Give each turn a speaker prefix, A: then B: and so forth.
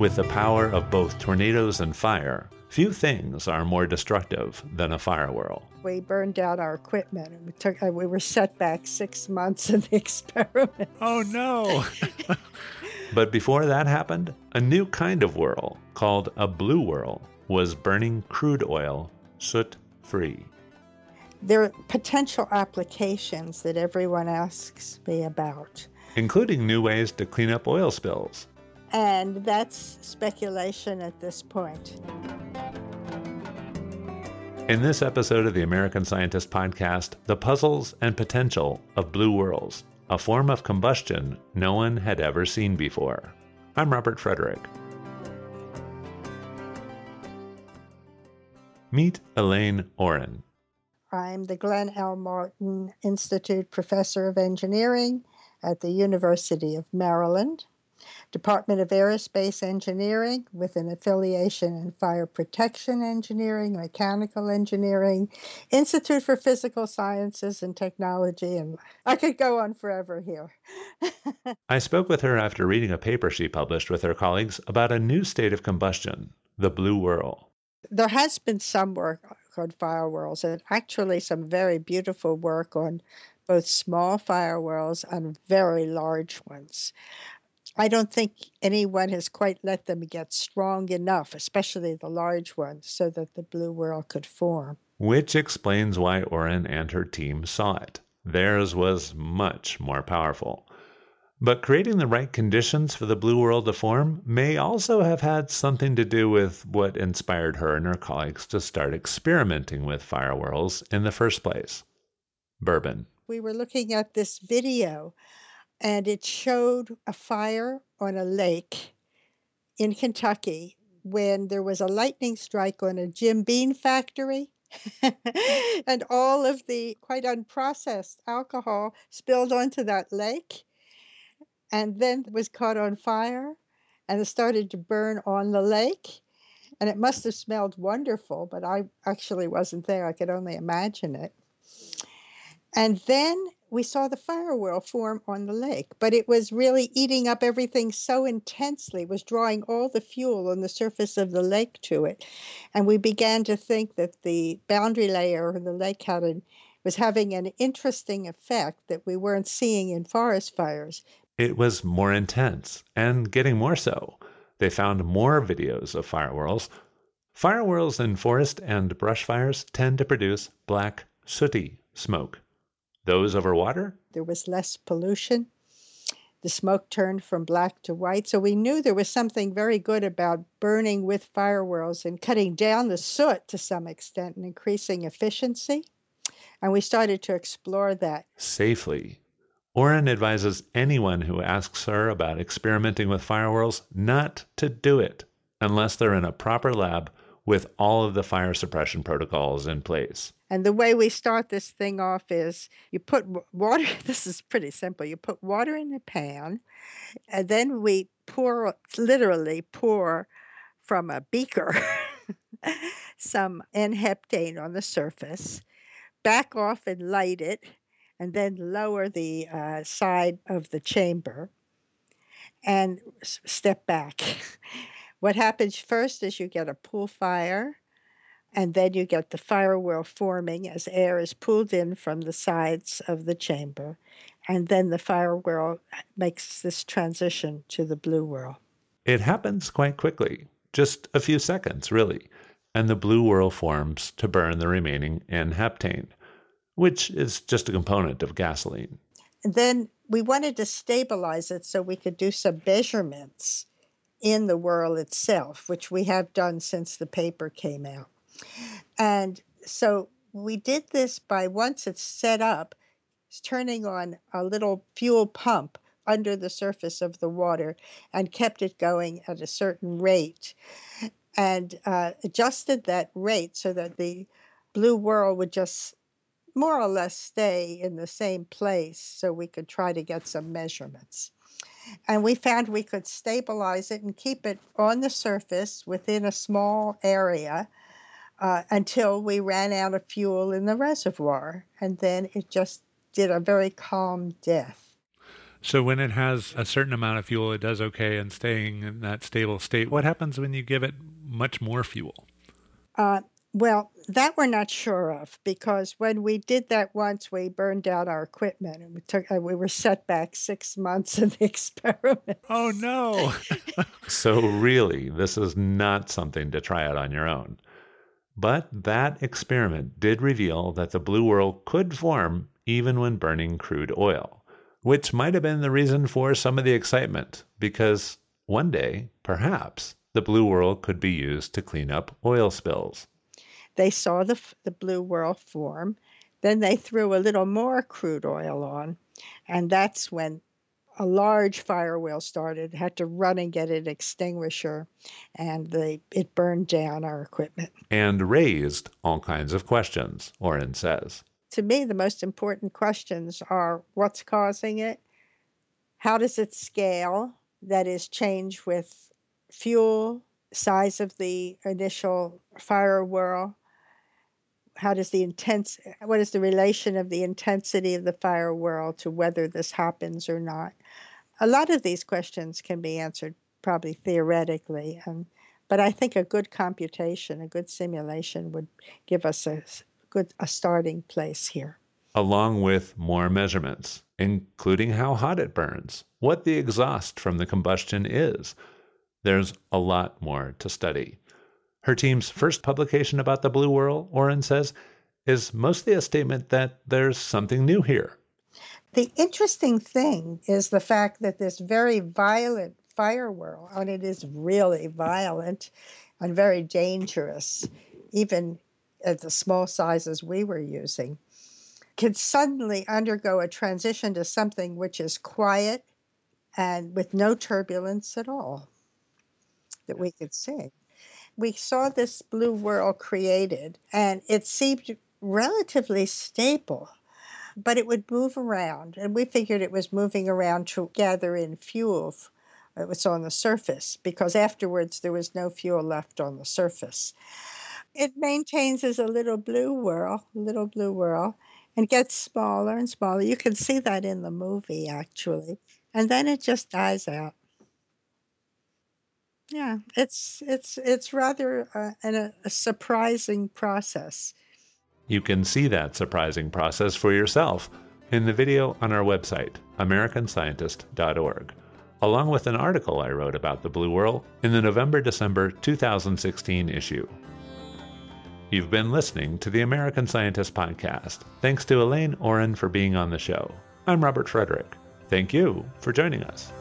A: With the power of both tornadoes and fire, few things are more destructive than a fire whirl.
B: We burned out our equipment and we took uh, we were set back six months in the experiment.
A: Oh no. but before that happened, a new kind of whirl called a blue whirl was burning crude oil soot free.
B: There are potential applications that everyone asks me about,
A: including new ways to clean up oil spills.
B: And that's speculation at this point.
A: In this episode of the American Scientist Podcast, the puzzles and potential of blue whirls, a form of combustion no one had ever seen before. I'm Robert Frederick. Meet Elaine Oran.
B: I'm the Glenn L. Martin Institute Professor of Engineering at the University of Maryland, Department of Aerospace Engineering with an affiliation in Fire Protection Engineering, Mechanical Engineering, Institute for Physical Sciences and Technology, and I could go on forever here.
A: I spoke with her after reading a paper she published with her colleagues about a new state of combustion, the blue whirl.
B: There has been some work on fire whirls, and actually some very beautiful work on both small fire whirls and very large ones. I don't think anyone has quite let them get strong enough, especially the large ones, so that the blue whirl could form.
A: Which explains why Oran and her team saw it. Theirs was much more powerful. But creating the right conditions for the blue whirl to form may also have had something to do with what inspired her and her colleagues to start experimenting with fire whirls in the first place bourbon.
B: We were looking at this video, and it showed a fire on a lake in Kentucky when there was a lightning strike on a Jim Beam factory. and all of the quite unprocessed alcohol spilled onto that lake and then was caught on fire and it started to burn on the lake. And it must have smelled wonderful, but I actually wasn't there. I could only imagine it. And then we saw the fire whirl form on the lake, but it was really eating up everything so intensely, was drawing all the fuel on the surface of the lake to it. And we began to think that the boundary layer of the lake had an, was having an interesting effect that we weren't seeing in forest fires
A: it was more intense and getting more so. They found more videos of fire whirls. Fire whirls in forest and brush fires tend to produce black, sooty smoke. Those over water?
B: There was less pollution. The smoke turned from black to white. So we knew there was something very good about burning with fire whirls and cutting down the soot to some extent and increasing efficiency. And we started to explore that.
A: Safely Oran advises anyone who asks her about experimenting with fire whirls not to do it unless they're in a proper lab with all of the fire suppression protocols in place.
B: And the way we start this thing off is you put water, this is pretty simple. You put water in the pan, and then we pour, literally pour from a beaker some N heptane on the surface, back off and light it, and then lower the uh, side of the chamber and step back. what happens first is you get a pool fire, and then you get the fire whirl forming as air is pulled in from the sides of the chamber, and then the fire whirl makes this transition to the blue whirl.
A: It happens quite quickly, just a few seconds, really, and the blue whirl forms to burn the remaining N heptane which is just a component of gasoline.
B: And then we wanted to stabilize it so we could do some measurements in the whirl itself, which we have done since the paper came out. And so we did this by once it's set up, it's turning on a little fuel pump under the surface of the water and kept it going at a certain rate and uh, adjusted that rate so that the blue whirl would just more or less stay in the same place so we could try to get some measurements. And we found we could stabilize it and keep it on the surface within a small area uh, until we ran out of fuel in the reservoir. And then it just did a very calm death.
A: So when it has a certain amount of fuel, it does okay and staying in that stable state. What happens when you give it much more fuel?
B: Uh, well, that we're not sure of because when we did that once, we burned out our equipment and we took uh, we were set back six months in the experiment.
A: Oh no! so really, this is not something to try out on your own. But that experiment did reveal that the blue whirl could form even when burning crude oil, which might have been the reason for some of the excitement, because one day, perhaps, the blue whirl could be used to clean up oil spills.
B: They saw the, the blue whirl form. Then they threw a little more crude oil on. And that's when a large fire whirl started, had to run and get an extinguisher, and the, it burned down our equipment.
A: And raised all kinds of questions, Oran says.
B: To me, the most important questions are what's causing it? How does it scale? That is, change with fuel, size of the initial fire whirl, how does the intense what is the relation of the intensity of the fire whirl to whether this happens or not? A lot of these questions can be answered probably theoretically and but i think a good computation a good simulation would give us a good a starting place here.
A: Along with more measurements including how hot it burns what the exhaust from the combustion is. There's a lot more to study her team's first publication about the blue whirl, Oran says, is mostly a statement that there's something new here.
B: The interesting thing is the fact that this very violent fire whirl, and it is really violent and very dangerous, even at the small sizes we were using, can suddenly undergo a transition to something which is quiet and with no turbulence at all that we could see we saw this blue whirl created, and it seemed relatively stable, but it would move around. And we figured it was moving around to gather in fuel. It was on the surface because afterwards there was no fuel left on the surface. It maintains as a little blue whirl, little blue whirl, and gets smaller and smaller. You can see that in the movie actually. And then it just dies out. Yeah, it's it's it's rather uh, a surprising process.
A: You can see that surprising process for yourself in the video on our website, americanscientist.org, along with an article I wrote about the blue whirl in the November December 2016 issue. You've been listening to the American Scientist Podcast. Thanks to Elaine Oran for being on the show. I'm Robert Frederick. Thank you for joining us.